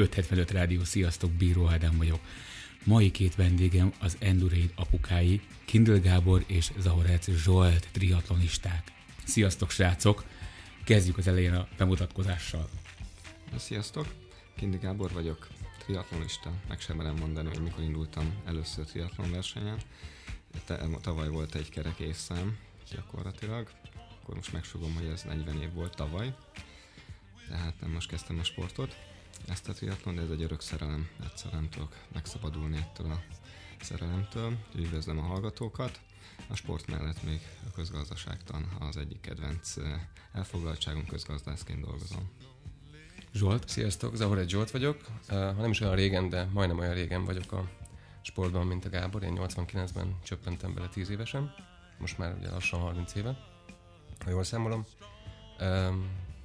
575 Rádió, sziasztok, Bíró Ádám vagyok. Mai két vendégem az Enduraid apukái, Kindle Gábor és Zahorec Zsolt triatlonisták. Sziasztok, srácok! Kezdjük az elején a bemutatkozással. Sziasztok! Kindi Gábor vagyok, triatlonista. Meg sem merem mondani, hogy mikor indultam először triatlon versenyen. Tavaly volt egy kerek évszám gyakorlatilag. Akkor most megsugom, hogy ez 40 év volt tavaly. Tehát nem most kezdtem a sportot ezt a triatlon, de ez egy örök szerelem. Egyszer nem tudok megszabadulni ettől a szerelemtől. Üdvözlöm a hallgatókat. A sport mellett még a közgazdaságtan az egyik kedvenc elfoglaltságunk, közgazdászként dolgozom. Zsolt. Sziasztok, Zahoret Zsolt vagyok. Ha nem is olyan régen, de majdnem olyan régen vagyok a sportban, mint a Gábor. Én 89-ben csöppentem bele 10 évesen, most már ugye lassan 30 éve, ha jól számolom.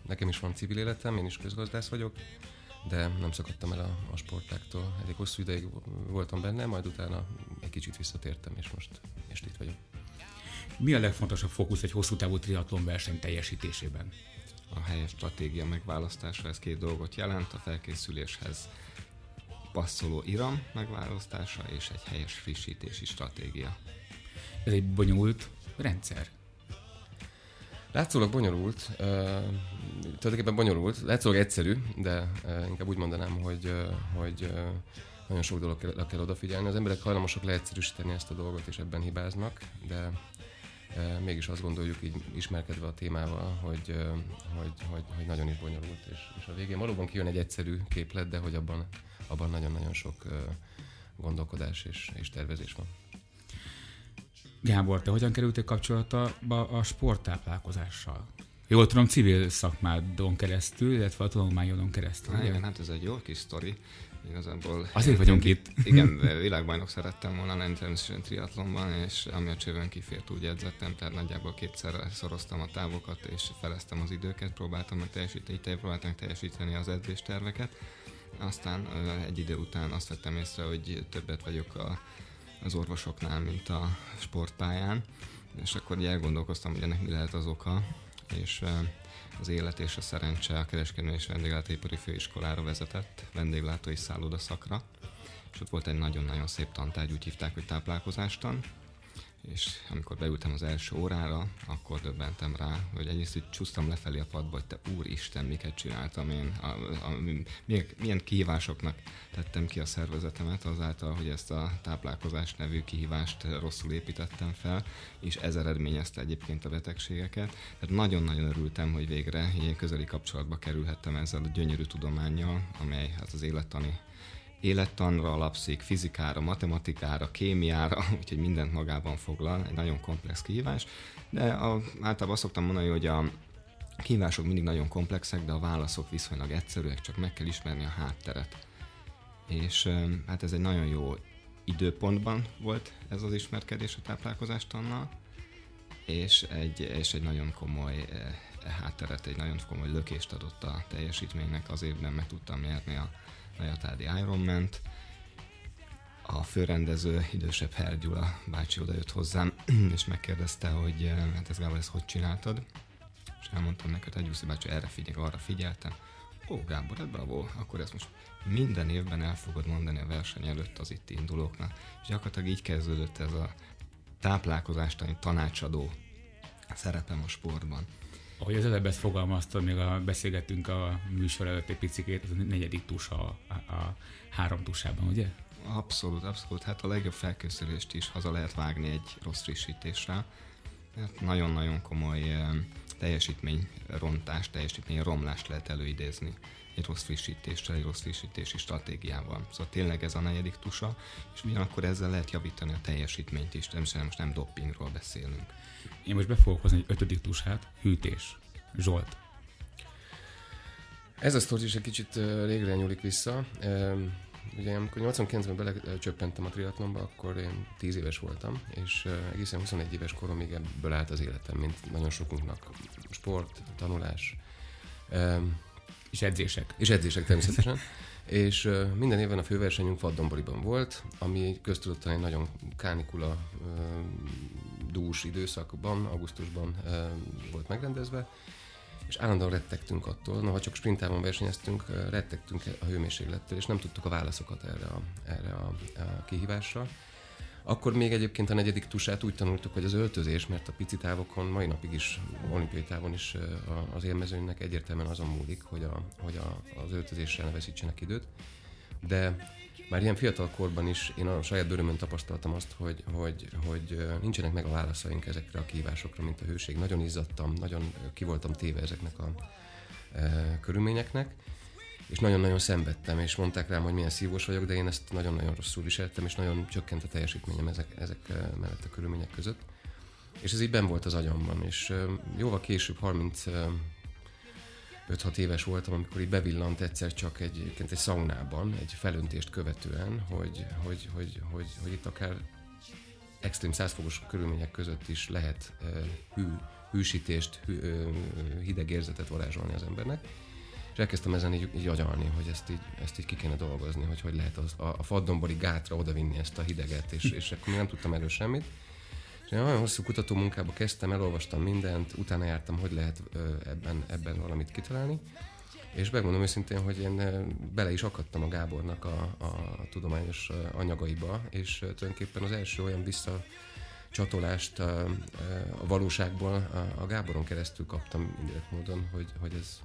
Nekem is van civil életem, én is közgazdász vagyok, de nem szakadtam el a, a sportáktól. Elég hosszú ideig voltam benne, majd utána egy kicsit visszatértem, és most, és itt vagyok. Mi a legfontosabb fókusz egy hosszú távú triatlon verseny teljesítésében? A helyes stratégia megválasztása, ez két dolgot jelent, a felkészüléshez passzoló iram megválasztása és egy helyes frissítési stratégia. Ez egy bonyolult rendszer. Látszólag bonyolult, uh, tulajdonképpen bonyolult, látszólag egyszerű, de uh, inkább úgy mondanám, hogy, uh, hogy uh, nagyon sok dolog kell, kell odafigyelni. Az emberek hajlamosak leegyszerűsíteni ezt a dolgot, és ebben hibáznak, de uh, mégis azt gondoljuk így ismerkedve a témával, hogy, uh, hogy, hogy, hogy nagyon is bonyolult, és, és a végén valóban kijön egy egyszerű képlet, de hogy abban, abban nagyon-nagyon sok uh, gondolkodás és, és tervezés van. Gábor, te hogyan kerültél kapcsolatba a sporttáplálkozással? Jól tudom, civil szakmádon keresztül, illetve a tanulmányodon keresztül. Há, igen, hát ez egy jó kis sztori. Igazából... Azért vagyunk én, itt. Igen, világbajnok szerettem volna lenni természetesen triatlonban, és ami a csőben kifért, úgy edzettem, tehát nagyjából kétszer szoroztam a távokat, és feleztem az időket, próbáltam meg teljesíteni, próbáltam meg teljesíteni az edzésterveket. Aztán egy idő után azt vettem észre, hogy többet vagyok a az orvosoknál, mint a sportpályán, és akkor ugye elgondolkoztam, hogy ennek mi lehet az oka, és az élet és a szerencse a kereskedelmi és vendéglátóipari főiskolára vezetett vendéglátói szakra, és ott volt egy nagyon-nagyon szép tantárgy, úgy hívták, hogy táplálkozástan, és amikor beültem az első órára, akkor döbbentem rá, hogy egyrészt így csúsztam lefelé a padba, hogy te úristen, miket csináltam én, a, a, milyen, milyen kihívásoknak tettem ki a szervezetemet azáltal, hogy ezt a táplálkozás nevű kihívást rosszul építettem fel, és ez eredményezte egyébként a betegségeket. Tehát nagyon-nagyon örültem, hogy végre ilyen közeli kapcsolatba kerülhettem ezzel a gyönyörű tudományjal, amely hát az élettani élettanra alapszik, fizikára, matematikára, kémiára, úgyhogy mindent magában foglal, egy nagyon komplex kihívás, de a, általában azt szoktam mondani, hogy a kihívások mindig nagyon komplexek, de a válaszok viszonylag egyszerűek, csak meg kell ismerni a hátteret. És hát ez egy nagyon jó időpontban volt ez az ismerkedés a táplálkozástannal, és egy, és egy nagyon komoly e, hátteret, egy nagyon komoly lökést adott a teljesítménynek, az évben meg tudtam nyerni a Najatádi ironman a főrendező, idősebb Herr Gyula bácsi odajött hozzám, és megkérdezte, hogy eh, hát ez Gábor, ezt hogy csináltad? És elmondtam neki, hogy Gyuszi bácsi, erre figyelj, arra figyeltem. Ó, Gábor, hát bravo, akkor ezt most minden évben el fogod mondani a verseny előtt az itt indulóknak. És gyakorlatilag így kezdődött ez a táplálkozástani tanácsadó szerepem a sportban. Ahogy az előbb ezt fogalmaztad, még a, beszélgettünk a műsor előtt egy picikét, az a negyedik tusa a, a, a három tusában, ugye? Abszolút, abszolút. Hát a legjobb felkészülést is haza lehet vágni egy rossz frissítéssel. Hát nagyon-nagyon komoly teljesítmény rontást, teljesítmény romlást lehet előidézni egy rossz frissítéssel, egy rossz frissítési stratégiával. Szóval tényleg ez a negyedik tusa, és ugyanakkor ezzel lehet javítani a teljesítményt is, természetesen most nem dopingról beszélünk. Én most be fogok hozni egy ötödik tusát, hűtés. Zsolt. Ez a sztori is egy kicsit régre nyúlik vissza. Ugye amikor 89-ben belecsöppentem a triatlonba, akkor én 10 éves voltam, és egészen 21 éves koromig ebből állt az életem, mint nagyon sokunknak. Sport, tanulás. És edzések. És edzések természetesen. és minden évben a főversenyünk Vaddomboriban volt, ami köztudottan egy nagyon kánikula dús időszakban, augusztusban volt megrendezve, és állandóan rettegtünk attól, na, ha csak sprintában versenyeztünk, rettegtünk a hőmérséklettől, és nem tudtuk a válaszokat erre a, erre a, a kihívásra. Akkor még egyébként a negyedik tusát úgy tanultuk, hogy az öltözés, mert a pici távokon, mai napig is, olimpiai távon is az élmezőnynek egyértelműen azon múlik, hogy, a, hogy a, az öltözéssel ne veszítsenek időt. De már ilyen fiatal korban is én a saját bőrömön tapasztaltam azt, hogy, hogy, hogy nincsenek meg a válaszaink ezekre a kihívásokra, mint a hőség. Nagyon izzadtam, nagyon ki voltam téve ezeknek a e, körülményeknek, és nagyon-nagyon szenvedtem, és mondták rám, hogy milyen szívós vagyok, de én ezt nagyon-nagyon rosszul viseltem, és nagyon csökkent a teljesítményem ezek, ezek mellett a körülmények között. És ez így ben volt az agyamban, és jóval később, 30 5-6 éves voltam, amikor így bevillant egyszer csak egy, egy szaunában, egy felöntést követően, hogy, hogy, hogy, hogy, hogy itt akár extrém százfokos körülmények között is lehet hű, hűsítést, hű, hideg érzetet varázsolni az embernek. És elkezdtem ezen így, így agyalni, hogy ezt így, ezt így ki kéne dolgozni, hogy hogy lehet az, a, a faddombori gátra odavinni ezt a hideget, és, és akkor még nem tudtam erről semmit. És én nagyon hosszú kutató munkába kezdtem, elolvastam mindent, utána jártam, hogy lehet ebben, ebben valamit kitalálni. És megmondom őszintén, hogy én bele is akadtam a Gábornak a, a tudományos anyagaiba, és tulajdonképpen az első olyan vissza csatolást a, a valóságból a, a Gáboron keresztül kaptam indirekt módon, hogy, hogy ez...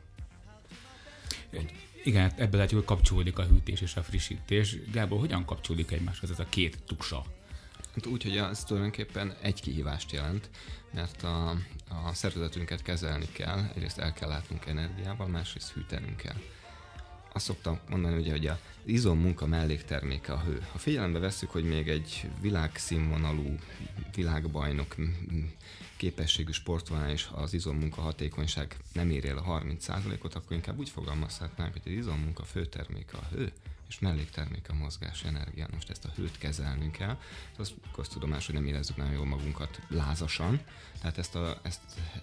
Igen, hát ebből lehet, hogy kapcsolódik a hűtés és a frissítés. Gábor, hogyan kapcsolódik egymáshoz ez a két tuksa? Hát úgy, hogy ez tulajdonképpen egy kihívást jelent, mert a, a szervezetünket kezelni kell, egyrészt el kell látnunk energiával, másrészt hűtenünk kell. Azt szoktam mondani, ugye, hogy a izom munka mellékterméke a hő. Ha figyelembe veszük, hogy még egy világszínvonalú világbajnok képességű sportvonal és az izommunka hatékonyság nem ér el a 30%-ot, akkor inkább úgy fogalmazhatnánk, hogy az izommunka főterméke a hő, és melléktermék a mozgás energia. Most ezt a hőt kezelnünk kell. Az tudomás, hogy nem érezzük nagyon jól magunkat lázasan, tehát ezt a, ezt,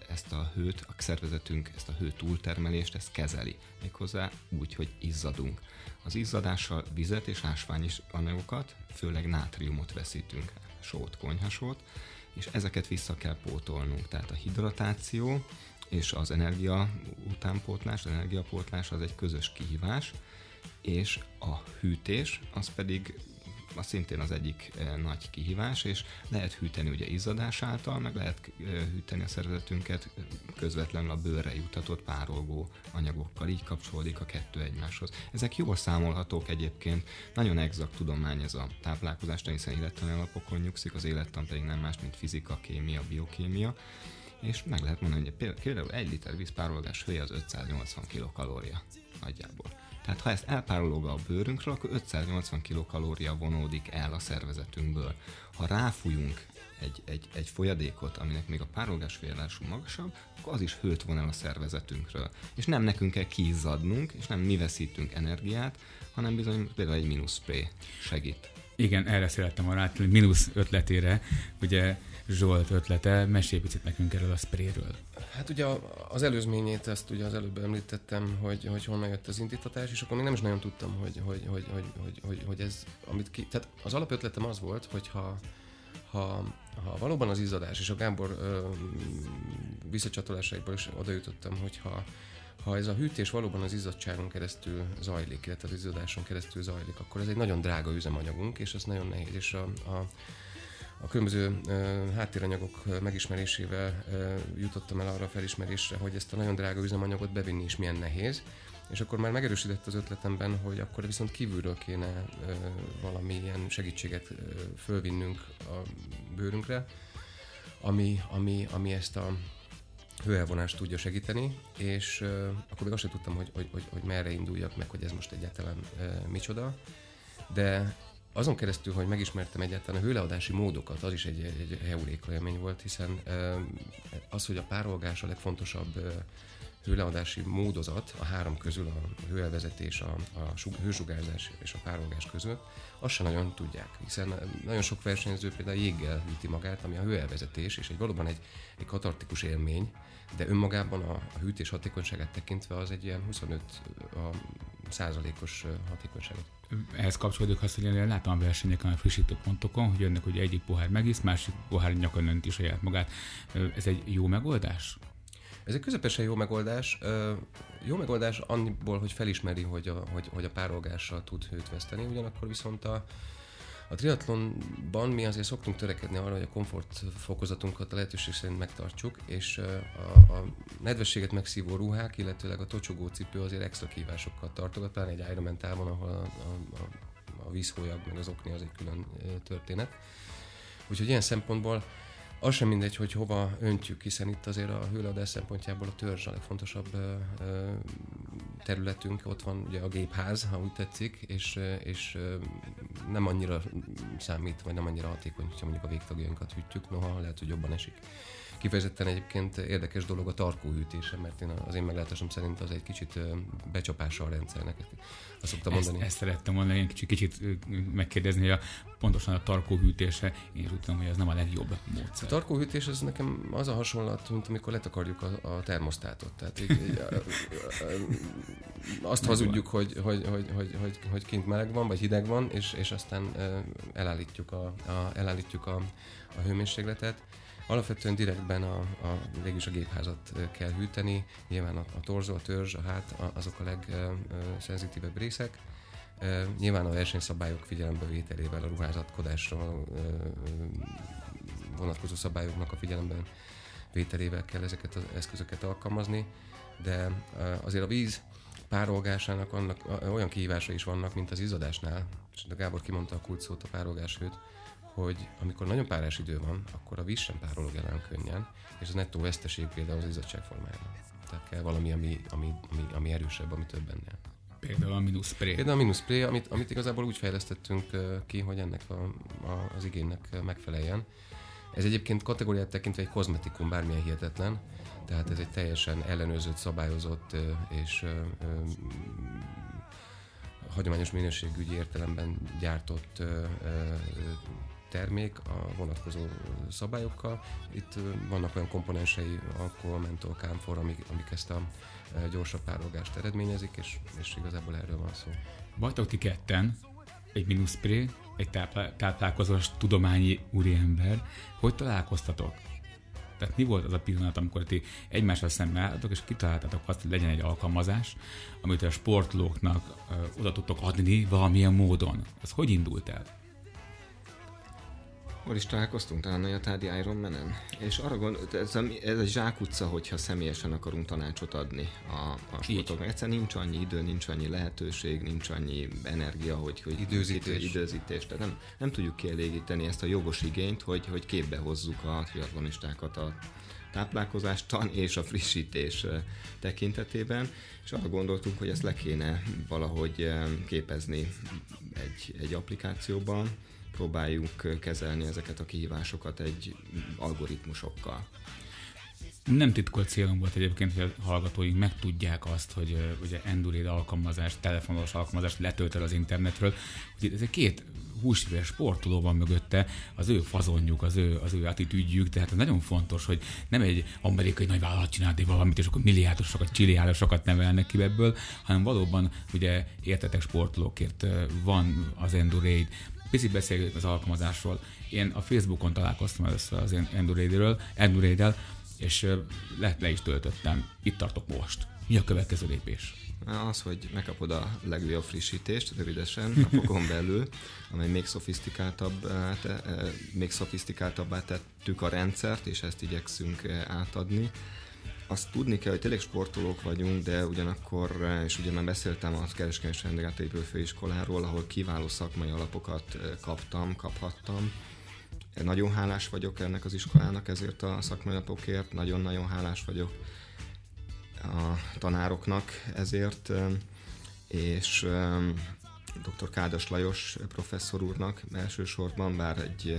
ezt a hőt, a szervezetünk ezt a hő túltermelést, ezt kezeli. Méghozzá úgy, hogy izzadunk. Az izzadással vizet és ásványi anyagokat, főleg nátriumot veszítünk, sót, konyhasót, és ezeket vissza kell pótolnunk. Tehát a hidratáció és az energia utánpótlás, az energiapótlás az egy közös kihívás, és a hűtés az pedig az szintén az egyik e, nagy kihívás, és lehet hűteni ugye izzadás által, meg lehet e, hűteni a szervezetünket közvetlenül a bőrre jutatott párolgó anyagokkal, így kapcsolódik a kettő egymáshoz. Ezek jól számolhatók egyébként, nagyon exakt tudomány ez a táplálkozás, hiszen élettani alapokon nyugszik, az élettan pedig nem más, mint fizika, kémia, biokémia, és meg lehet mondani, hogy például egy liter vízpárolgás hője az 580 kilokalória nagyjából. Tehát ha ezt elpárolog a bőrünkről, akkor 580 kilokalória vonódik el a szervezetünkből. Ha ráfújunk egy, egy, egy folyadékot, aminek még a párolgás félelású magasabb, akkor az is hőt von el a szervezetünkről. És nem nekünk kell kiizzadnunk, és nem mi veszítünk energiát, hanem bizony például egy mínusz spray segít. Igen, erre szerettem volna átlenni, mínusz ötletére. Ugye Zsolt ötlete, mesélj picit nekünk erről a sprayről. Hát ugye az előzményét, ezt ugye az előbb említettem, hogy, hogy honnan jött az indítatás, és akkor még nem is nagyon tudtam, hogy, hogy, hogy, hogy, hogy, hogy, hogy ez, amit ki, tehát az alapötletem az volt, hogy ha, ha, ha valóban az izzadás, és a Gábor ö, visszacsatolásaiból is oda jutottam, hogy ha, ha ez a hűtés valóban az izzadságon keresztül zajlik, illetve az izzadáson keresztül zajlik, akkor ez egy nagyon drága üzemanyagunk, és ez nagyon nehéz, és a, a a különböző háttéranyagok megismerésével jutottam el arra a felismerésre, hogy ezt a nagyon drága üzemanyagot bevinni is milyen nehéz, és akkor már megerősített az ötletemben, hogy akkor viszont kívülről kéne valamilyen segítséget fölvinnünk a bőrünkre, ami, ami, ami ezt a hőelvonást tudja segíteni, és uh, akkor még azt sem tudtam, hogy, hogy, hogy, hogy merre induljak, meg hogy ez most egyáltalán uh, micsoda, de azon keresztül, hogy megismertem egyáltalán a hőleadási módokat, az is egy, egy heuréka élmény volt, hiszen az, hogy a párolgás a legfontosabb hőleadási módozat a három közül, a hőelvezetés, a, a hősugárzás és a párolgás között, azt sem nagyon tudják, hiszen nagyon sok versenyző például jéggel hűti magát, ami a hőelvezetés, és egy valóban egy, egy katartikus élmény, de önmagában a, a hűtés hatékonyságát tekintve az egy ilyen 25 a százalékos hatékonyságot. Ehhez kapcsolódik azt, hogy én látom a versenyeken, a frissítő pontokon, hogy jönnek, hogy egyik pohár megisz, másik pohár nyakon önti saját magát. Ez egy jó megoldás? Ez egy közepesen jó megoldás. Jó megoldás annyiból, hogy felismeri, hogy a, hogy, hogy a párolgással tud hőt veszteni, ugyanakkor viszont a, a triatlonban mi azért szoktunk törekedni arra, hogy a komfort fokozatunkat a lehetőség szerint megtartsuk, és a, a nedvességet megszívó ruhák, illetőleg a tocsogó cipő azért extra kívásokkal tartogat, pláne egy Ironman távon, ahol a, a, a, a vízhólyag meg az okni az egy külön történet. Úgyhogy ilyen szempontból az sem mindegy, hogy hova öntjük, hiszen itt azért a hőleadás szempontjából a törzs a legfontosabb területünk, ott van ugye a gépház, ha úgy tetszik, és, és nem annyira számít, vagy nem annyira hatékony, hogyha mondjuk a végtagjainkat hűtjük, noha lehet, hogy jobban esik. Kifejezetten egyébként érdekes dolog a tarkóhűtése, mert én az én meglátásom szerint az egy kicsit becsapása a rendszernek. Azt szoktam ezt, mondani. Ezt szerettem mondani, én kicsit, kicsit megkérdezni, hogy a, pontosan a tarkóhűtése, én is tudom, hogy ez nem a legjobb módszer. A tarkóhűtés az nekem az a hasonlat, mint amikor letakarjuk a, a termosztátot. Tehát így, így, a, a, a, azt hazudjuk, hogy, hogy, hogy, hogy, hogy, hogy kint meleg van, vagy hideg van, és, és aztán elállítjuk a, a, elállítjuk a, a hőmérsékletet Alapvetően direktben a, a, végülis a gépházat kell hűteni, nyilván a, a torzó, a törzs, a hát, azok a legszenzitívebb részek. Nyilván a versenyszabályok figyelembevételével, a ruházatkodásra vonatkozó szabályoknak a figyelemben vételével kell ezeket az eszközöket alkalmazni, de azért a víz párolgásának annak, olyan kihívása is vannak, mint az izzadásnál, és a Gábor kimondta a kulcsszót, a párolgáshőt, hogy amikor nagyon párás idő van, akkor a víz sem párolog el olyan könnyen, és az nettó veszteség például az izzadság formájában. Tehát kell valami, ami, ami, ami, ami erősebb, ami több ennél. Például a minus spray. Például a minus spray, amit, amit igazából úgy fejlesztettünk ki, hogy ennek a, a, az igénynek megfeleljen. Ez egyébként kategóriát tekintve egy kozmetikum, bármilyen hihetetlen, tehát ez egy teljesen ellenőrzött, szabályozott és hagyományos minőségügyi értelemben gyártott ö, ö, termék a vonatkozó szabályokkal. Itt vannak olyan komponensei, alkohol, mentol, kámfor, amik, amik ezt a gyorsabb párolgást eredményezik, és, és igazából erről van szó. Vagytok ti ketten, egy minuszpré, egy táplá- táplálkozós tudományi úriember. Hogy találkoztatok? Tehát mi volt az a pillanat, amikor ti egymással szemben álltatok, és kitaláltatok azt, hogy legyen egy alkalmazás, amit a sportlóknak ö, oda tudtok adni valamilyen módon? Az hogy indult el? Hol is találkoztunk? Talán a Jatádi Iron Man-en? És arra gond, ez, a, ez egy zsákutca, hogyha személyesen akarunk tanácsot adni a, a sportoknak. Egyszerűen nincs annyi idő, nincs annyi lehetőség, nincs annyi energia, hogy, hogy időzítés. időzítés. Tehát nem, nem tudjuk kielégíteni ezt a jogos igényt, hogy, hogy képbe hozzuk a triatlonistákat a táplálkozástan és a frissítés tekintetében, és arra gondoltunk, hogy ezt le kéne valahogy képezni egy, egy applikációban, próbáljuk kezelni ezeket a kihívásokat egy algoritmusokkal. Nem titkolt célom volt egyébként, hogy a hallgatóink megtudják azt, hogy ugye Endurade alkalmazást, telefonos alkalmazást letöltöd az internetről. Ugye ez egy két húsvér sportoló van mögötte, az ő fazonjuk, az ő, az ő attitűdjük, tehát nagyon fontos, hogy nem egy amerikai nagy vállalat csinált valamit, és akkor milliárdosokat, csilliárdosokat nevelnek ki ebből, hanem valóban ugye értetek sportolókért van az Endurade, Picit beszélgetünk az alkalmazásról. Én a Facebookon találkoztam először az Endurade-ről, Endurade és le, le is töltöttem. Itt tartok most. Mi a következő lépés? Az, hogy megkapod a legújabb frissítést, rövidesen, napokon belül, amely még szofisztikáltabb, te, még szofisztikáltabbá tettük a rendszert, és ezt igyekszünk átadni azt tudni kell, hogy tényleg sportolók vagyunk, de ugyanakkor, és ugye már beszéltem a kereskedelmi rendelátépő főiskoláról, ahol kiváló szakmai alapokat kaptam, kaphattam. Nagyon hálás vagyok ennek az iskolának ezért a szakmai alapokért, nagyon-nagyon hálás vagyok a tanároknak ezért, és dr. Kádas Lajos professzor úrnak elsősorban, bár egy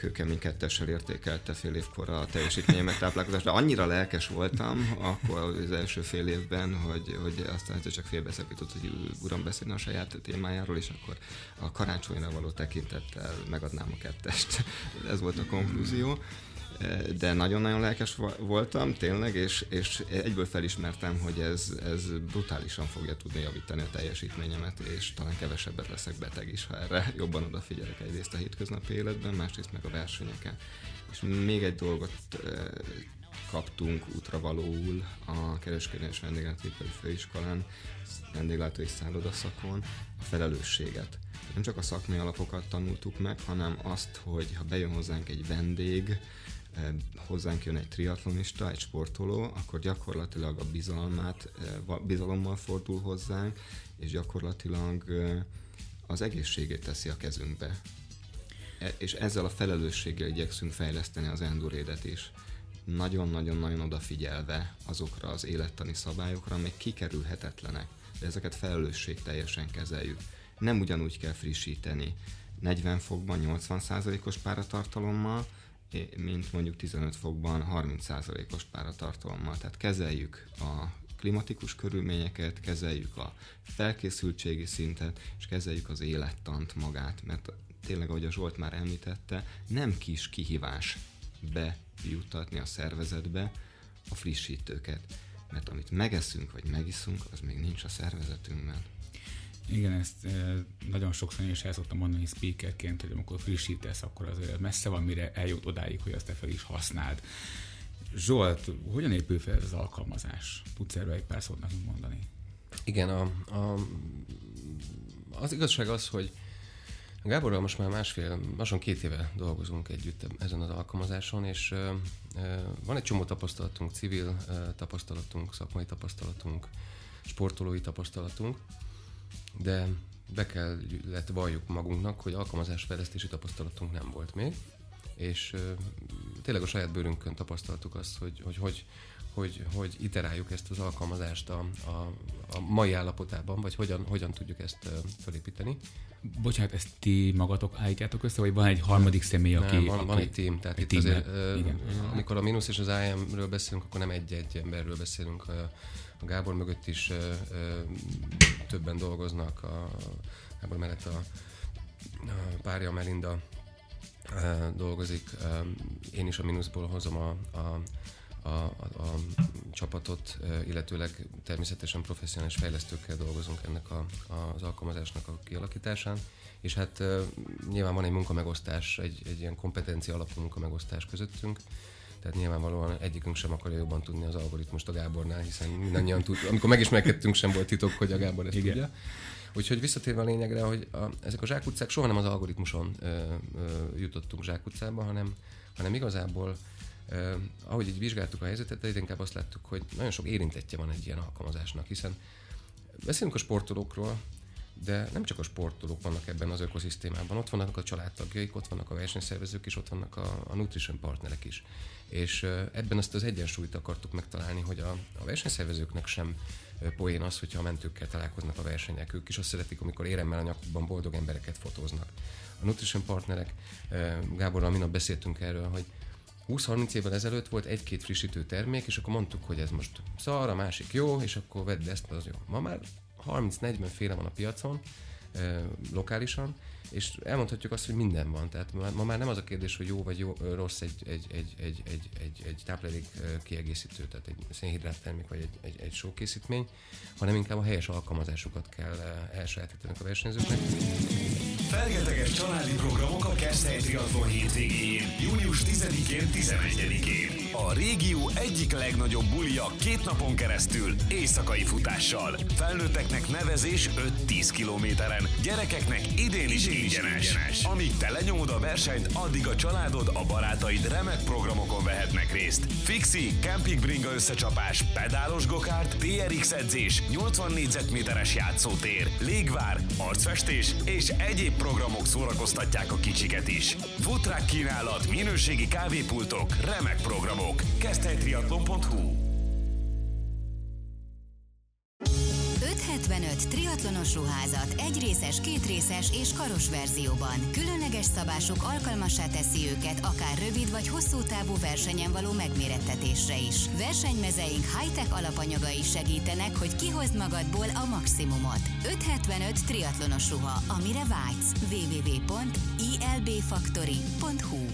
kőkemény kettessel értékelte fél évkor a teljesítményemet táplálkozás, de annyira lelkes voltam akkor az első fél évben, hogy, hogy aztán csak félbeszakított, hogy uram beszélni a saját témájáról, és akkor a karácsonyra való tekintettel megadnám a kettest. Ez volt a konklúzió de nagyon-nagyon lelkes voltam, tényleg, és, és egyből felismertem, hogy ez, ez brutálisan fogja tudni javítani a teljesítményemet, és talán kevesebbet leszek beteg is, ha erre jobban odafigyelek egyrészt a hétköznapi életben, másrészt meg a versenyeken. És még egy dolgot kaptunk útravalóul a kereskedelmi és vendéglátóipari főiskolán, vendéglátói szállodaszakon, a felelősséget. Nem csak a szakmai alapokat tanultuk meg, hanem azt, hogy ha bejön hozzánk egy vendég, hozzánk jön egy triatlonista, egy sportoló, akkor gyakorlatilag a bizalmát, bizalommal fordul hozzánk, és gyakorlatilag az egészségét teszi a kezünkbe. E, és ezzel a felelősséggel igyekszünk fejleszteni az endurédet is. Nagyon-nagyon-nagyon odafigyelve azokra az élettani szabályokra, amik kikerülhetetlenek, de ezeket felelősség teljesen kezeljük. Nem ugyanúgy kell frissíteni 40 fokban 80%-os páratartalommal, mint mondjuk 15 fokban 30%-os páratartalommal. Tehát kezeljük a klimatikus körülményeket, kezeljük a felkészültségi szintet, és kezeljük az élettant magát, mert tényleg, ahogy a Zsolt már említette, nem kis kihívás bejutatni a szervezetbe a frissítőket, mert amit megeszünk vagy megiszunk, az még nincs a szervezetünkben. Igen, ezt nagyon sokszor is el szoktam mondani speakerként, hogy amikor frissítesz, akkor az messze van, mire eljut odáig, hogy azt te fel is használd. Zsolt, hogyan épül fel ez az alkalmazás? Tudsz erről egy pár szót nekünk mondani? Igen, a, a, az igazság az, hogy Gáborral most már másfél, lassan két éve dolgozunk együtt ezen az alkalmazáson, és uh, van egy csomó tapasztalatunk, civil uh, tapasztalatunk, szakmai tapasztalatunk, sportolói tapasztalatunk, de be kellett valljuk magunknak, hogy alkalmazásfejlesztési tapasztalatunk nem volt még, és tényleg a saját bőrünkön tapasztaltuk azt, hogy hogy, hogy, hogy, hogy iteráljuk ezt az alkalmazást a, a, a mai állapotában, vagy hogyan, hogyan tudjuk ezt felépíteni. Bocsánat, ezt ti magatok állítjátok össze, vagy van egy harmadik személy, aki... Nem, van, aki, van egy tím, tehát itt azért, uh, igen. amikor a mínusz és az IM-ről beszélünk, akkor nem egy-egy emberről beszélünk, a Gábor mögött is ö, ö, többen dolgoznak, a Gábor mellett a, a párja Melinda ö, dolgozik, ö, én is a mínuszból hozom a, a a, a, a csapatot, illetőleg természetesen professzionális fejlesztőkkel dolgozunk ennek a, az alkalmazásnak a kialakításán, és hát nyilván van egy munkamegosztás, egy, egy ilyen kompetencia alapú munkamegosztás közöttünk, tehát nyilvánvalóan egyikünk sem akarja jobban tudni az algoritmust a Gábornál, hiszen mindannyian tud, amikor megismerkedtünk sem volt titok, hogy a Gábor ezt Igen. tudja. Úgyhogy visszatérve a lényegre, hogy a, ezek a zsákutcák soha nem az algoritmuson ö, ö, jutottunk zsákutcába, hanem, hanem igazából ö, ahogy így vizsgáltuk a helyzetet, egyre inkább azt láttuk, hogy nagyon sok érintettje van egy ilyen alkalmazásnak, hiszen beszélünk a sportolókról, de nem csak a sportolók vannak ebben az ökoszisztémában, ott vannak a családtagjaik, ott vannak a versenyszervezők és ott vannak a, a nutrition partnerek is. És ebben azt az egyensúlyt akartuk megtalálni, hogy a, a versenyszervezőknek sem poén az, hogyha a mentőkkel találkoznak a versenyek. Ők is azt szeretik, amikor éremmel a nyakukban boldog embereket fotóznak. A nutrition partnerek, Gáborral minap beszéltünk erről, hogy 20-30 évvel ezelőtt volt egy-két frissítő termék, és akkor mondtuk, hogy ez most szar, a másik jó, és akkor vedd ezt, az jó. Ma már 30-40 féle van a piacon, lokálisan, és elmondhatjuk azt, hogy minden van. Tehát ma, már nem az a kérdés, hogy jó vagy jó, rossz egy, egy, egy, egy, egy, egy, egy táplálék kiegészítő, tehát egy szénhidrát termék vagy egy, egy, egy sókészítmény, hanem inkább a helyes alkalmazásukat kell elsajátítani a versenyzőknek. Fergeteges családi programok a Keszthely Triathlon hétvégén, június 10-én, 11-én. A régió egyik legnagyobb bulia két napon keresztül, éjszakai futással. Felnőtteknek nevezés 5-10 kilométeren, gyerekeknek idén is ingyenes. ingyenes. Amíg te lenyomod a versenyt, addig a családod, a barátaid remek programokon vehetnek részt. Fixi, campingbringa összecsapás, pedálos gokárt, TRX edzés, 80 négyzetméteres játszótér, légvár, arcfestés és egyéb programok szórakoztatják a kicsiket is. Futrák kínálat, minőségi kávépultok, remek programok. Keszthelytriatlon.hu 575 95 triatlonos ruházat egyrészes, kétrészes és karos verzióban. Különleges szabásuk alkalmassá teszi őket akár rövid vagy hosszú távú versenyen való megmérettetésre is. Versenymezeink high-tech alapanyagai segítenek, hogy kihozd magadból a maximumot. 575 triatlonos ruha, amire vágysz. www.ilbfactory.hu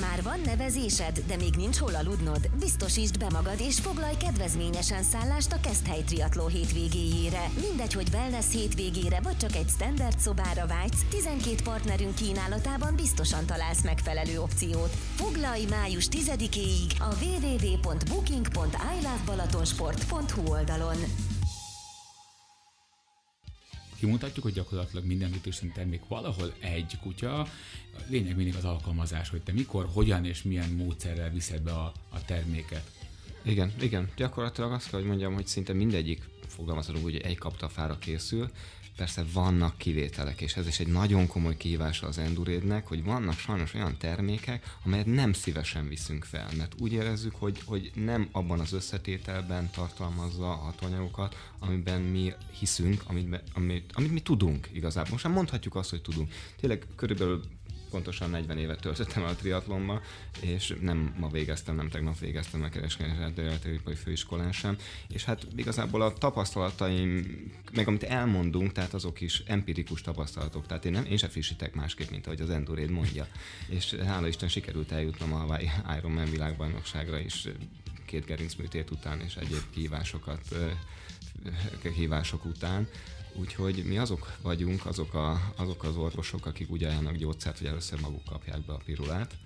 Már van nevezésed, de még nincs hol aludnod? Biztosítsd be magad és foglalj kedvezményesen szállást a Keszthely Triatló hétvégéjére. Mindegy, hogy wellness hétvégére vagy csak egy standard szobára vágysz, 12 partnerünk kínálatában biztosan találsz megfelelő opciót. Foglalj május 10-éig a www.booking.ilovebalatonsport.hu oldalon. Kimutatjuk, hogy gyakorlatilag minden nutrition termék valahol egy kutya. A lényeg mindig az alkalmazás, hogy te mikor, hogyan és milyen módszerrel viszed be a, a terméket. Igen, igen. Gyakorlatilag azt kell, hogy mondjam, hogy szinte mindegyik fogalmazhatunk, hogy egy kaptafára készül, Persze vannak kivételek, és ez is egy nagyon komoly kihívása az Endurédnek, hogy vannak sajnos olyan termékek, amelyet nem szívesen viszünk fel, mert úgy érezzük, hogy, hogy nem abban az összetételben tartalmazza a hatóanyagokat, amiben mi hiszünk, amit, amit, amit mi tudunk igazából. Most már mondhatjuk azt, hogy tudunk. Tényleg körülbelül pontosan 40 évet töltöttem a triatlonba, és nem ma végeztem, nem tegnap végeztem a kereskedelmi főiskolán sem, és hát igazából a tapasztalataim, meg amit elmondunk, tehát azok is empirikus tapasztalatok, tehát én, nem, én sem frissítek másképp, mint ahogy az Enduréd mondja. És hála Isten sikerült eljutnom a Ironman világbajnokságra is két gerincműtét után és egyéb kihívásokat kihívások után, Úgyhogy mi azok vagyunk, azok, a, azok az orvosok, akik úgy ajánlanak gyógyszert, hogy először maguk kapják be a pirulát.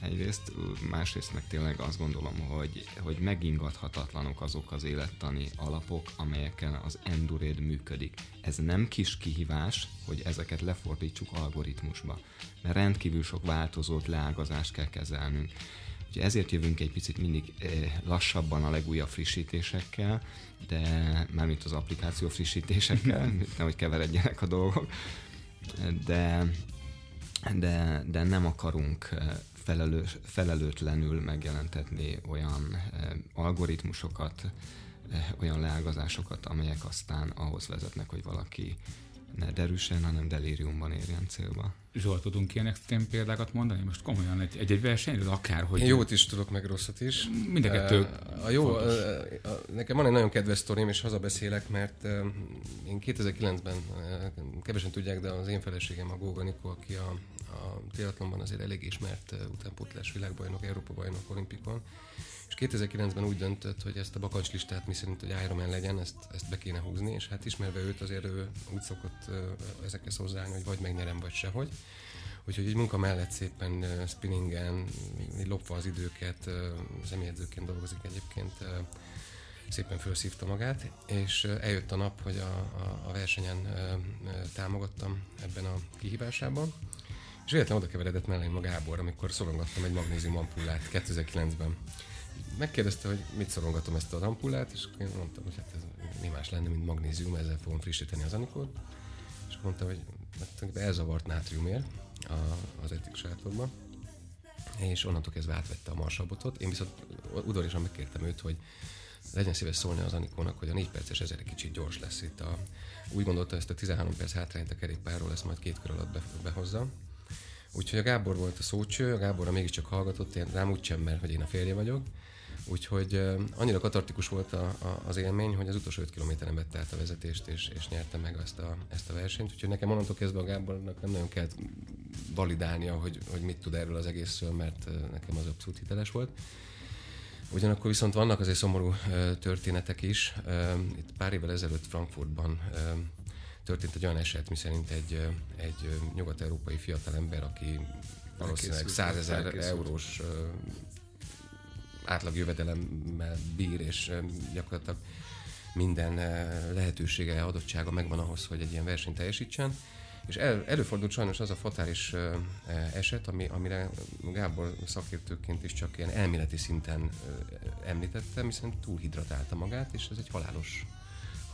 Egyrészt, másrészt meg tényleg azt gondolom, hogy, hogy megingathatatlanok azok az élettani alapok, amelyekkel az enduréd működik. Ez nem kis kihívás, hogy ezeket lefordítsuk algoritmusba, mert rendkívül sok változót, leágazást kell kezelnünk. Úgyhogy ezért jövünk egy picit mindig eh, lassabban a legújabb frissítésekkel, de mármint az applikáció frissítésekkel, nehogy keveredjenek a dolgok, de, de, de nem akarunk eh, felelős, felelőtlenül megjelentetni olyan eh, algoritmusokat, olyan leágazásokat, amelyek aztán ahhoz vezetnek, hogy valaki ne derűsen, hanem delíriumban érjen célba. Zsolt, tudunk ilyen extrém példákat mondani? Most komolyan egy, egy, egy versenyről akár, hogy... Én jót is tudok, meg rosszat is. Mind a kettő a jó, a, a, nekem van egy nagyon kedves sztorim, és hazabeszélek, mert én 2009-ben, kevesen tudják, de az én feleségem a Góga Nikó, aki a, a triatlonban azért elég ismert utánpótlás világbajnok, Európa bajnok olimpikon, és 2009-ben úgy döntött, hogy ezt a bakancslistát mi szerint, hogy Ironman legyen, ezt, ezt be kéne húzni, és hát ismerve őt azért ő úgy szokott ezekhez hozzáállni, hogy vagy megnyerem, vagy sehogy. Úgyhogy egy munka mellett szépen spinningen, lopva az időket, személyedzőként dolgozik egyébként, szépen felszívta magát, és eljött a nap, hogy a, a, a versenyen támogattam ebben a kihívásában, és véletlenül oda keveredett mellém a Gábor, amikor szorongattam egy magnézium ampullát 2009-ben megkérdezte, hogy mit szorongatom ezt a ampullát, és én mondtam, hogy hát ez mi más lenne, mint magnézium, ezzel fogom frissíteni az anikót. És mondta, hogy hát, elzavart nátriumért az etik sátorban, és onnantól kezdve átvette a marsabotot. Én viszont udvariasan megkértem őt, hogy legyen szíves szólni az Anikónak, hogy a 4 perces ezer kicsit gyors lesz itt. A, úgy gondolta, ezt a 13 perc hátrányt a kerékpárról ezt majd két kör alatt be, behozza. Úgyhogy a Gábor volt a szócső, a Gáborra mégiscsak hallgatott, én rám úgy sem, mert hogy én a férje vagyok, Úgyhogy annyira katartikus volt a, a, az élmény, hogy az utolsó 5 kilométeren vette át a vezetést, és, és nyerte meg ezt a, ezt a versenyt. Úgyhogy nekem onnantól kezdve a Gábornak nem nagyon kellett validálnia, hogy, hogy mit tud erről az egészről, mert nekem az abszolút hiteles volt. Ugyanakkor viszont vannak azért szomorú történetek is. Itt pár évvel ezelőtt Frankfurtban történt egy olyan eset, miszerint egy, egy nyugat-európai fiatalember, aki valószínűleg 100 ezer eurós átlag jövedelemmel bír, és gyakorlatilag minden lehetősége, adottsága megvan ahhoz, hogy egy ilyen versenyt teljesítsen. És el, előfordult sajnos az a fatális eset, ami, amire Gábor szakértőként is csak ilyen elméleti szinten említette, hiszen túlhidratálta magát, és ez egy halálos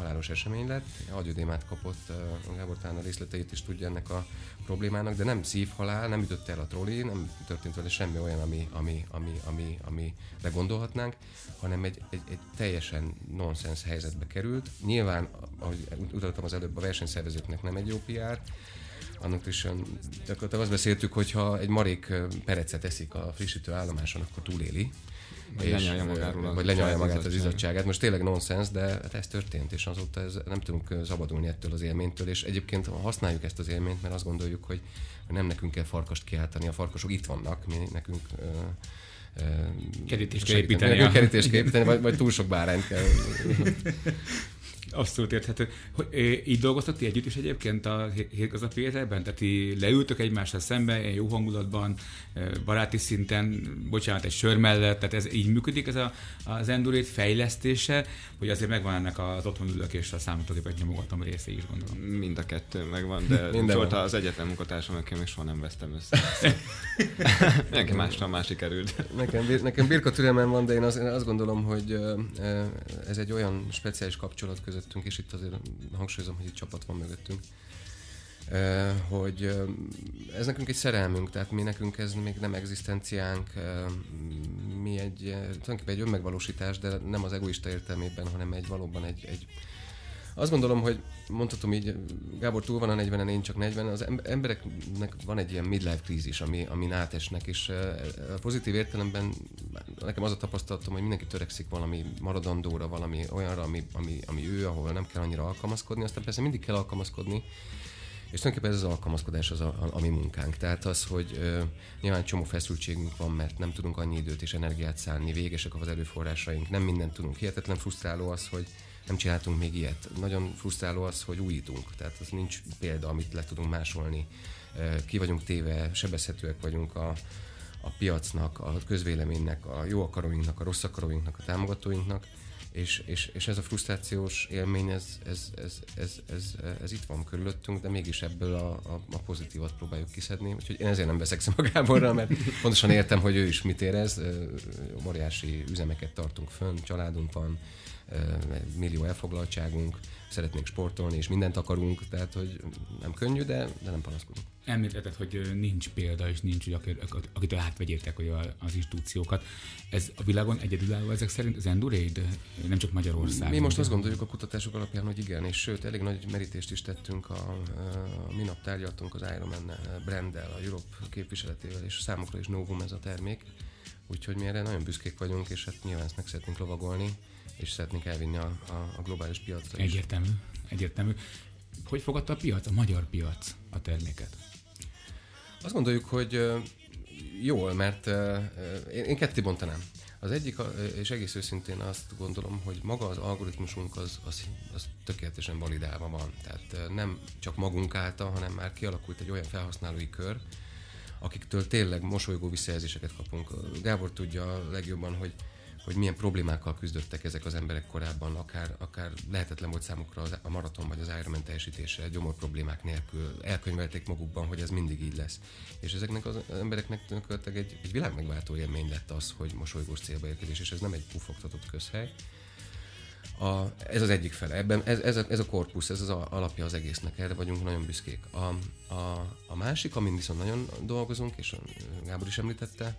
halálos esemény lett, agyodémát kapott, Gábor talán a részleteit is tudja ennek a problémának, de nem szívhalál, nem ütött el a troli, nem történt vele semmi olyan, ami, ami, ami, ami, ami gondolhatnánk, hanem egy, egy, egy teljesen nonsens helyzetbe került. Nyilván, ahogy utaltam az előbb, a versenyszervezőknek nem egy jó PR, annak is gyakorlatilag azt beszéltük, hogy ha egy marék perecet eszik a frissítő állomáson, akkor túléli. Vagy és, lenyalja magáról vagy lenyalja magát az izzadságát. Most tényleg nonsens, de hát ez történt, és azóta ez, nem tudunk szabadulni ettől az élménytől, és egyébként használjuk ezt az élményt, mert azt gondoljuk, hogy nem nekünk kell farkast kiáltani, a farkasok itt vannak, mi nekünk kerítést kell építeni. Kerítést kell építeni, vagy, vagy túl sok bárányt kell. Abszolút érthető. Hogy, így dolgoztok ti együtt is egyébként a hétköznapi életben? Tehát ti leültök egymással szemben, jó hangulatban, baráti szinten, bocsánat, egy sör mellett, tehát ez így működik ez a, az Endurét fejlesztése, hogy azért megvan ennek az otthon ülök és a számítógépet nyomogatom része is gondolom. Mind a kettő megvan, de Zsolt az egyetlen munkatársam, akivel még soha nem vesztem össze. Nekem másra más sikerült. Nekem, nekem birka türelmem van, de én azt, én azt gondolom, hogy ez egy olyan speciális kapcsolat között közöttünk, és itt azért hangsúlyozom, hogy itt csapat van mögöttünk, hogy ez nekünk egy szerelmünk, tehát mi nekünk ez még nem egzisztenciánk, mi egy, tulajdonképpen egy önmegvalósítás, de nem az egoista értelmében, hanem egy valóban egy, egy azt gondolom, hogy mondhatom így, Gábor túl van a 40-en, én csak 40, az embereknek van egy ilyen midlife krízis, ami, amin átesnek, és pozitív értelemben nekem az a tapasztalatom, hogy mindenki törekszik valami maradandóra, valami olyanra, ami, ami, ami ő, ahol nem kell annyira alkalmazkodni, aztán persze mindig kell alkalmazkodni, és tulajdonképpen ez az alkalmazkodás az a, a, a mi munkánk. Tehát az, hogy ö, nyilván csomó feszültségünk van, mert nem tudunk annyi időt és energiát szállni, végesek az erőforrásaink, nem mindent tudunk. Hihetetlen frusztráló az, hogy nem csináltunk még ilyet. Nagyon frusztráló az, hogy újítunk, tehát az nincs példa, amit le tudunk másolni. Ki vagyunk téve, sebezhetőek vagyunk a, a piacnak, a közvéleménynek, a jó akaróinknak, a rossz akaróinknak, a támogatóinknak, és, és, és ez a frusztrációs élmény, ez, ez, ez, ez, ez, ez itt van körülöttünk, de mégis ebből a, a, a pozitívat próbáljuk kiszedni. Úgyhogy én ezért nem veszekszem a Gáborra, mert pontosan értem, hogy ő is mit érez. Óriási üzemeket tartunk fönn, családunk van, millió elfoglaltságunk, szeretnénk sportolni, és mindent akarunk, tehát hogy nem könnyű, de, de nem panaszkodunk. Említetted, hogy nincs példa, és nincs, hogy akitől átvegyértek hogy az institúciókat. Ez a világon egyedülálló ezek szerint az Enduraid, nem csak Magyarország. Mi most azt gondoljuk a kutatások alapján, hogy igen, és sőt, elég nagy merítést is tettünk a, a minap tárgyaltunk az Ironman branddel, a Europe képviseletével, és számukra is novum ez a termék. Úgyhogy mi erre nagyon büszkék vagyunk, és hát nyilván ezt meg szeretnénk lovagolni és szeretnénk elvinni a, a, a globális piacra is. Egyértelmű, egyértelmű. Hogy fogadta a piac, a magyar piac a terméket? Azt gondoljuk, hogy jól, mert én, én ketté bontanám. Az egyik, és egész őszintén azt gondolom, hogy maga az algoritmusunk az, az, az tökéletesen validálva van. Tehát nem csak magunk által, hanem már kialakult egy olyan felhasználói kör, akiktől tényleg mosolygó visszajelzéseket kapunk. Gábor tudja legjobban, hogy hogy milyen problémákkal küzdöttek ezek az emberek korábban, akár, akár lehetetlen volt számukra a maraton vagy az Ironman teljesítése, gyomor problémák nélkül, elkönyvelték magukban, hogy ez mindig így lesz. És ezeknek az embereknek tulajdonképpen egy, egy világ megváltó élmény lett az, hogy mosolygós célba érkezés, és ez nem egy pufogtatott közhely. A, ez az egyik fele. Ebben ez, ez, a, ez a korpusz, ez az a, alapja az egésznek, erre vagyunk nagyon büszkék. A, a, a másik, amin viszont nagyon dolgozunk, és Gábor is említette,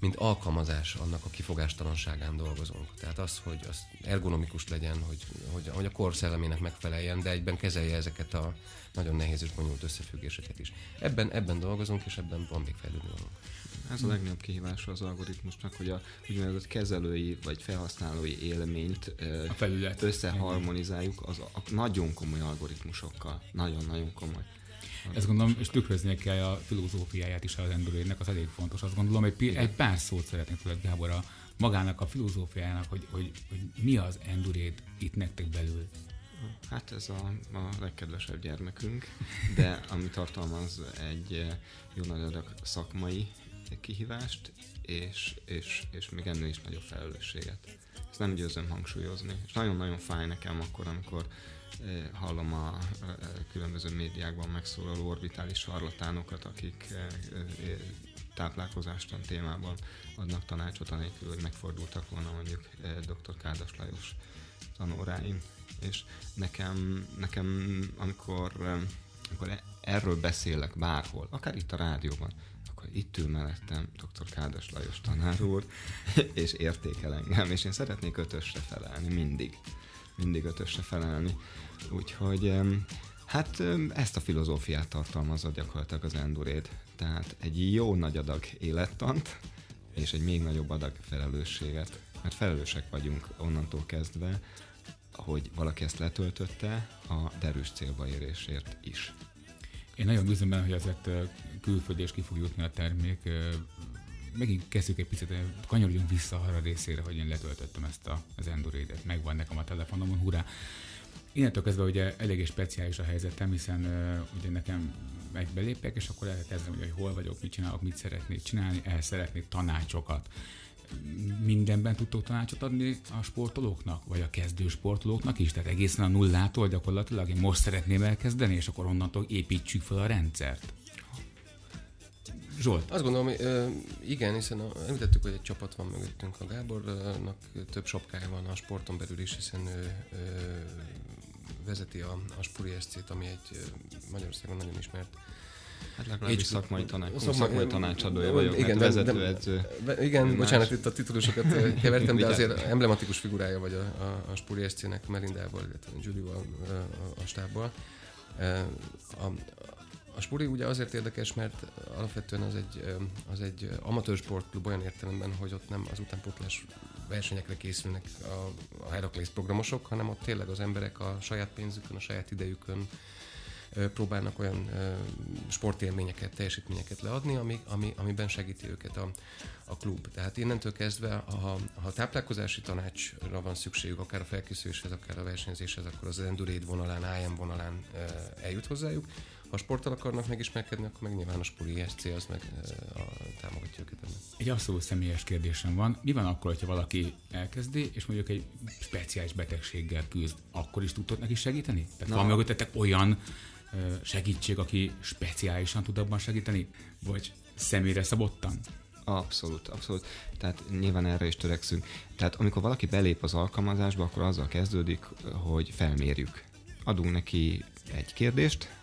mint alkalmazás annak a kifogástalanságán dolgozunk. Tehát az, hogy az ergonomikus legyen, hogy, hogy, hogy a kor szellemének megfeleljen, de egyben kezelje ezeket a nagyon nehéz és bonyolult összefüggéseket is. Ebben, ebben dolgozunk, és ebben van még fejlődni. Ez a legnagyobb kihívás az algoritmusnak, hogy a úgynevezett kezelői vagy felhasználói élményt a felület. összeharmonizáljuk az a nagyon komoly algoritmusokkal. Nagyon-nagyon komoly. Ezt gondolom, és tükrözni kell a filozófiáját is az Endurének, az elég fontos. Azt gondolom, hogy egy pár szót szeretnék tőled, Gábor, a magának a filozófiájának, hogy, hogy, hogy mi az Endurét itt nektek belül. Hát ez a, a legkedvesebb gyermekünk, de ami tartalmaz egy eh, jó nagy szakmai kihívást, és, és, és még ennél is nagyobb felelősséget. Ezt nem győzöm hangsúlyozni. És nagyon-nagyon fáj nekem akkor, amikor hallom a különböző médiákban megszólaló orbitális sarlatánokat, akik táplálkozástan témában adnak tanácsot, anélkül, hogy megfordultak volna mondjuk dr. Kádas Lajos tanóráim. És nekem, nekem amikor, amikor e, erről beszélek bárhol, akár itt a rádióban, akkor itt ül mellettem dr. Kádas Lajos tanár úr, és értékel engem, és én szeretnék ötösre felelni, mindig. Mindig ötösre felelni. Úgyhogy hát ezt a filozófiát tartalmazza gyakorlatilag az Enduréd. Tehát egy jó nagy adag élettant, és egy még nagyobb adag felelősséget. Mert felelősek vagyunk onnantól kezdve, hogy valaki ezt letöltötte a derűs célba érésért is. Én nagyon bízom benne, hogy azért külföldre is ki fog jutni a termék. Megint kezdjük egy picit, kanyarodjunk vissza arra részére, hogy én letöltöttem ezt a, az Endurédet. Megvan nekem a telefonomon, hurrá! Innentől kezdve ugye eléggé speciális a helyzetem, hiszen uh, ugye nekem megbelépek, és akkor lehet kezdeni, hogy hol vagyok, mit csinálok, mit szeretnék csinálni, ehhez szeretnék tanácsokat mindenben tudtok tanácsot adni a sportolóknak, vagy a kezdő sportolóknak is? Tehát egészen a nullától gyakorlatilag én most szeretném elkezdeni, és akkor onnantól építsük fel a rendszert. Zsolt? Azt gondolom, igen, hiszen említettük, hogy egy csapat van mögöttünk. A Gábornak több sapkája van a sporton belül is, hiszen ő, ő vezeti a, a Spuri SC-t, ami egy Magyarországon nagyon ismert Hát legalábbis szakmai, tanács, szakmai, szakmai tanácsadója vagyok, igen, mert vezetőedző. Igen, más. bocsánat, itt a titulusokat kevertem, de azért emblematikus figurája vagy a, a, a Spuri SC-nek Melindával, illetve Julival a, a stábból. A, a Spuri ugye azért érdekes, mert alapvetően az egy, az egy amatőr sportklub olyan értelemben, hogy ott nem az utánpótlás versenyekre készülnek a, a Heracles programosok, hanem ott tényleg az emberek a saját pénzükön, a saját idejükön, próbálnak olyan sportélményeket, teljesítményeket leadni, ami, ami, amiben segíti őket a, a klub. Tehát innentől kezdve, ha, ha táplálkozási tanácsra van szükségük, akár a felkészüléshez, akár a versenyzéshez, akkor az Endurade vonalán, IM vonalán eljut hozzájuk. Ha sporttal akarnak megismerkedni, akkor meg nyilván a Spuri SC az meg a, támogatja őket ebben. Egy abszolút személyes kérdésem van. Mi van akkor, hogyha valaki elkezdi, és mondjuk egy speciális betegséggel küzd, akkor is tudtok neki segíteni? Tehát Na. van mögöttetek olyan segítség, aki speciálisan tud abban segíteni? Vagy személyre szabottan? Abszolút, abszolút. Tehát nyilván erre is törekszünk. Tehát amikor valaki belép az alkalmazásba, akkor azzal kezdődik, hogy felmérjük. Adunk neki egy kérdést,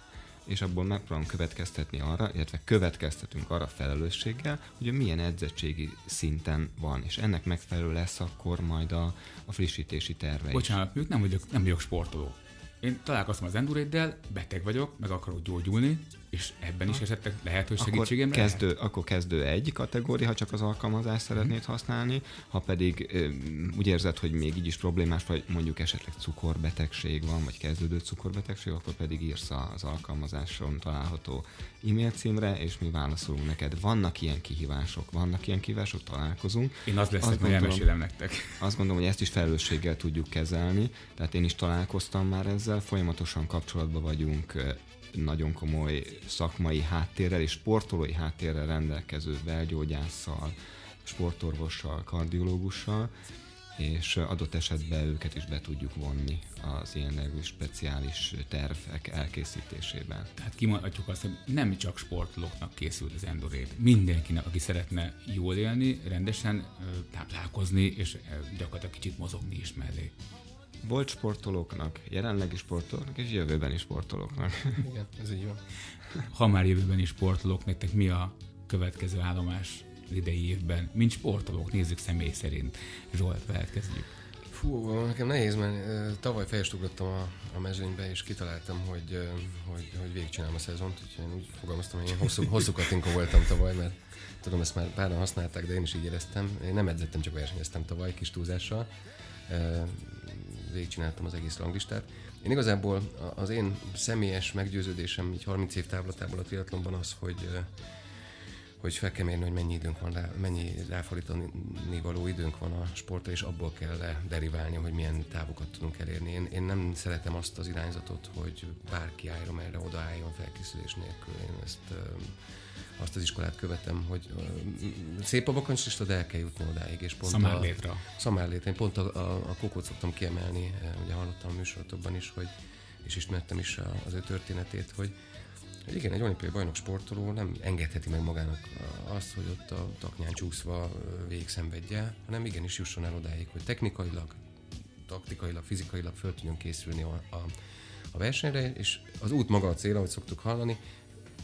és abból megpróbálunk következtetni arra, illetve következtetünk arra felelősséggel, hogy milyen edzettségi szinten van, és ennek megfelelő lesz akkor majd a, a frissítési terve Bocsánat, is. nem vagyok, nem vagyok sportoló. Én találkoztam az Enduréddel, beteg vagyok, meg akarok gyógyulni, és ebben is esetleg lehet, hogy segítségem akkor kezdő, lehet? Akkor kezdő egy kategória, ha csak az alkalmazást szeretnéd mm. használni, ha pedig úgy érzed, hogy még így is problémás, vagy mondjuk esetleg cukorbetegség van, vagy kezdődő cukorbetegség, akkor pedig írsz az alkalmazáson található e-mail címre, és mi válaszolunk neked. Vannak ilyen kihívások, vannak ilyen kihívások, találkozunk. Én az leszek, hogy elmesélem nektek. Azt gondolom, hogy ezt is felelősséggel tudjuk kezelni, tehát én is találkoztam már ezzel, folyamatosan kapcsolatban vagyunk nagyon komoly szakmai háttérrel és sportolói háttérrel rendelkező belgyógyásszal, sportorvossal, kardiológussal, és adott esetben őket is be tudjuk vonni az ilyen speciális tervek elkészítésében. Tehát kimondhatjuk azt, hogy nem csak sportolóknak készült az Endorét. Mindenkinek, aki szeretne jól élni, rendesen táplálkozni, és gyakorlatilag kicsit mozogni is mellé volt sportolóknak, jelenlegi sportolóknak és jövőbeni sportolóknak. Igen, ez így van. Ha már jövőbeni sportolók, nektek mi a következő állomás az idei évben? Mint sportolók, nézzük személy szerint. Zsolt, veled kezdjük. Fú, nekem nehéz, mert tavaly fejestugottam a, a mezőnybe, és kitaláltam, hogy, hogy, hogy végigcsinálom a szezont, úgyhogy én úgy fogalmaztam, hogy én hosszú, hosszú katinka voltam tavaly, mert tudom, ezt már páran használták, de én is így éreztem. Én nem edzettem, csak versenyeztem tavaly kis túlzással végigcsináltam az egész ranglistát. Én igazából az én személyes meggyőződésem így 30 év távlatából a triatlonban az, hogy hogy fel kell mérni, hogy mennyi időnk van rá, mennyi ráfordítani való időnk van a sportra, és abból kell le deriválni, hogy milyen távokat tudunk elérni. Én, én nem szeretem azt az irányzatot, hogy bárki álljon erre, oda álljon felkészülés nélkül. Én ezt azt az iskolát követem, hogy szép a bakancslista, de el kell jutni odáig. És pont Szamárlétra. A, szamárlétra. Én pont a, a, a kokót szoktam kiemelni, ugye hallottam a műsorotokban is, hogy, és ismertem is az ő történetét, hogy, Igen, egy olimpiai bajnok sportoló nem engedheti meg magának azt, hogy ott a taknyán csúszva végigszenvedje, hanem igenis jusson el odáig, hogy technikailag, taktikailag, fizikailag föl tudjon készülni a, a, a versenyre, és az út maga a cél, ahogy szoktuk hallani,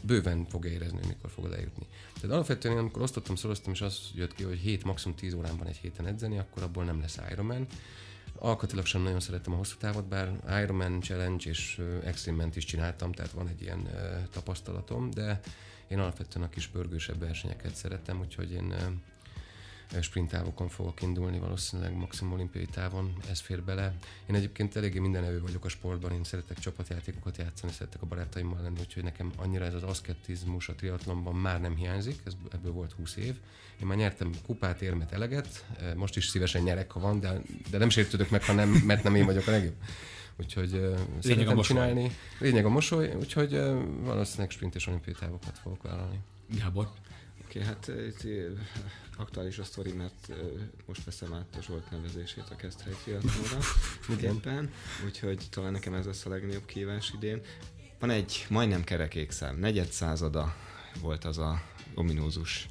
bőven fogja érezni, mikor fog eljutni. Tehát alapvetően, amikor osztottam, szoroztam, és az jött ki, hogy 7, maximum 10 órán van egy héten edzeni, akkor abból nem lesz Ironman. Alkatilag sem nagyon szeretem a hosszú távot, bár Ironman Challenge és Extreme is csináltam, tehát van egy ilyen tapasztalatom, de én alapvetően a kis pörgősebb versenyeket szeretem, úgyhogy én sprint távokon fogok indulni, valószínűleg maximum olimpiai távon, ez fér bele. Én egyébként eléggé mindenevő vagyok a sportban, én szeretek csapatjátékokat játszani, szeretek a barátaimmal lenni, úgyhogy nekem annyira ez az aszketizmus a triatlonban már nem hiányzik, ez, ebből volt 20 év. Én már nyertem kupát, érmet, eleget, most is szívesen nyerek, ha van, de, de nem sértődök meg, ha nem, mert nem én vagyok a legjobb. Úgyhogy uh, Lényeg a mosoly. csinálni. Lényeg a mosoly, úgyhogy uh, valószínűleg sprint és olimpiai távokat fogok vállalni. Gábor? Oké, okay, hát itt aktuális a sztori, mert most veszem át a Zsolt nevezését a Keszthely triatlonra éppen, úgyhogy talán nekem ez lesz a legnagyobb kívás idén. Van egy majdnem kerekékszám, negyed százada volt az a ominózus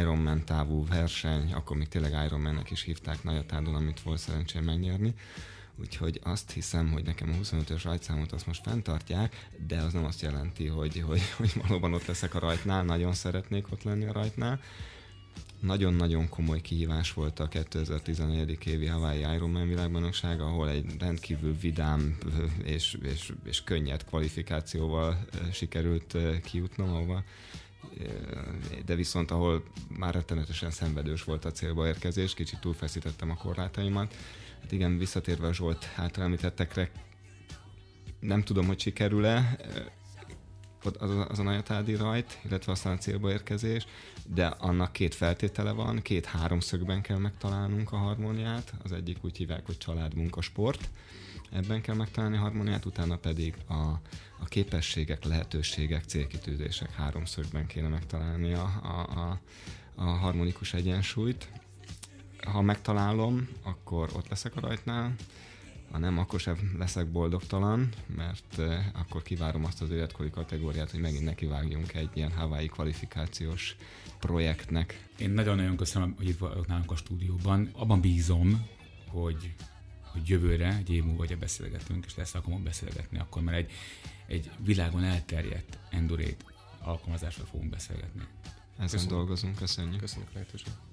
Ironman távú verseny, akkor még tényleg Ironmannek is hívták Nagyatádon, amit volt szerencsém megnyerni. Úgyhogy azt hiszem, hogy nekem a 25-ös rajtszámot azt most fenntartják, de az nem azt jelenti, hogy, hogy, hogy valóban ott leszek a rajtnál, nagyon szeretnék ott lenni a rajtnál. Nagyon-nagyon komoly kihívás volt a 2014. évi Hawaii Ironman világbajnokság, ahol egy rendkívül vidám és, és, és könnyed kvalifikációval sikerült kijutnom, ahova de viszont ahol már rettenetesen szenvedős volt a célba érkezés, kicsit túlfeszítettem a korlátaimat, Hát igen, visszatérve a Zsolt által említettekre, nem tudom, hogy sikerül-e az, az a Najatádi rajt, illetve aztán a célba érkezés, de annak két feltétele van, két háromszögben kell megtalálnunk a harmóniát, az egyik úgy hívják, hogy család, munka, sport, ebben kell megtalálni a harmóniát, utána pedig a, a képességek, lehetőségek, célkitűzések háromszögben kéne megtalálni a, a, a, a harmonikus egyensúlyt, ha megtalálom, akkor ott leszek a rajtnál, ha nem, akkor sem leszek boldogtalan, mert uh, akkor kivárom azt az életkori kategóriát, hogy megint nekivágjunk egy ilyen Hawaii kvalifikációs projektnek. Én nagyon-nagyon köszönöm, hogy itt vagyok nálunk a stúdióban. Abban bízom, hogy, hogy jövőre, egy év múlva, hogy beszélgetünk, és lesz alkalmon beszélgetni, akkor már egy, egy világon elterjedt endurét alkalmazásról fogunk beszélgetni. Ezen köszönjük. dolgozunk, köszönjük. Köszönjük lehetőséget.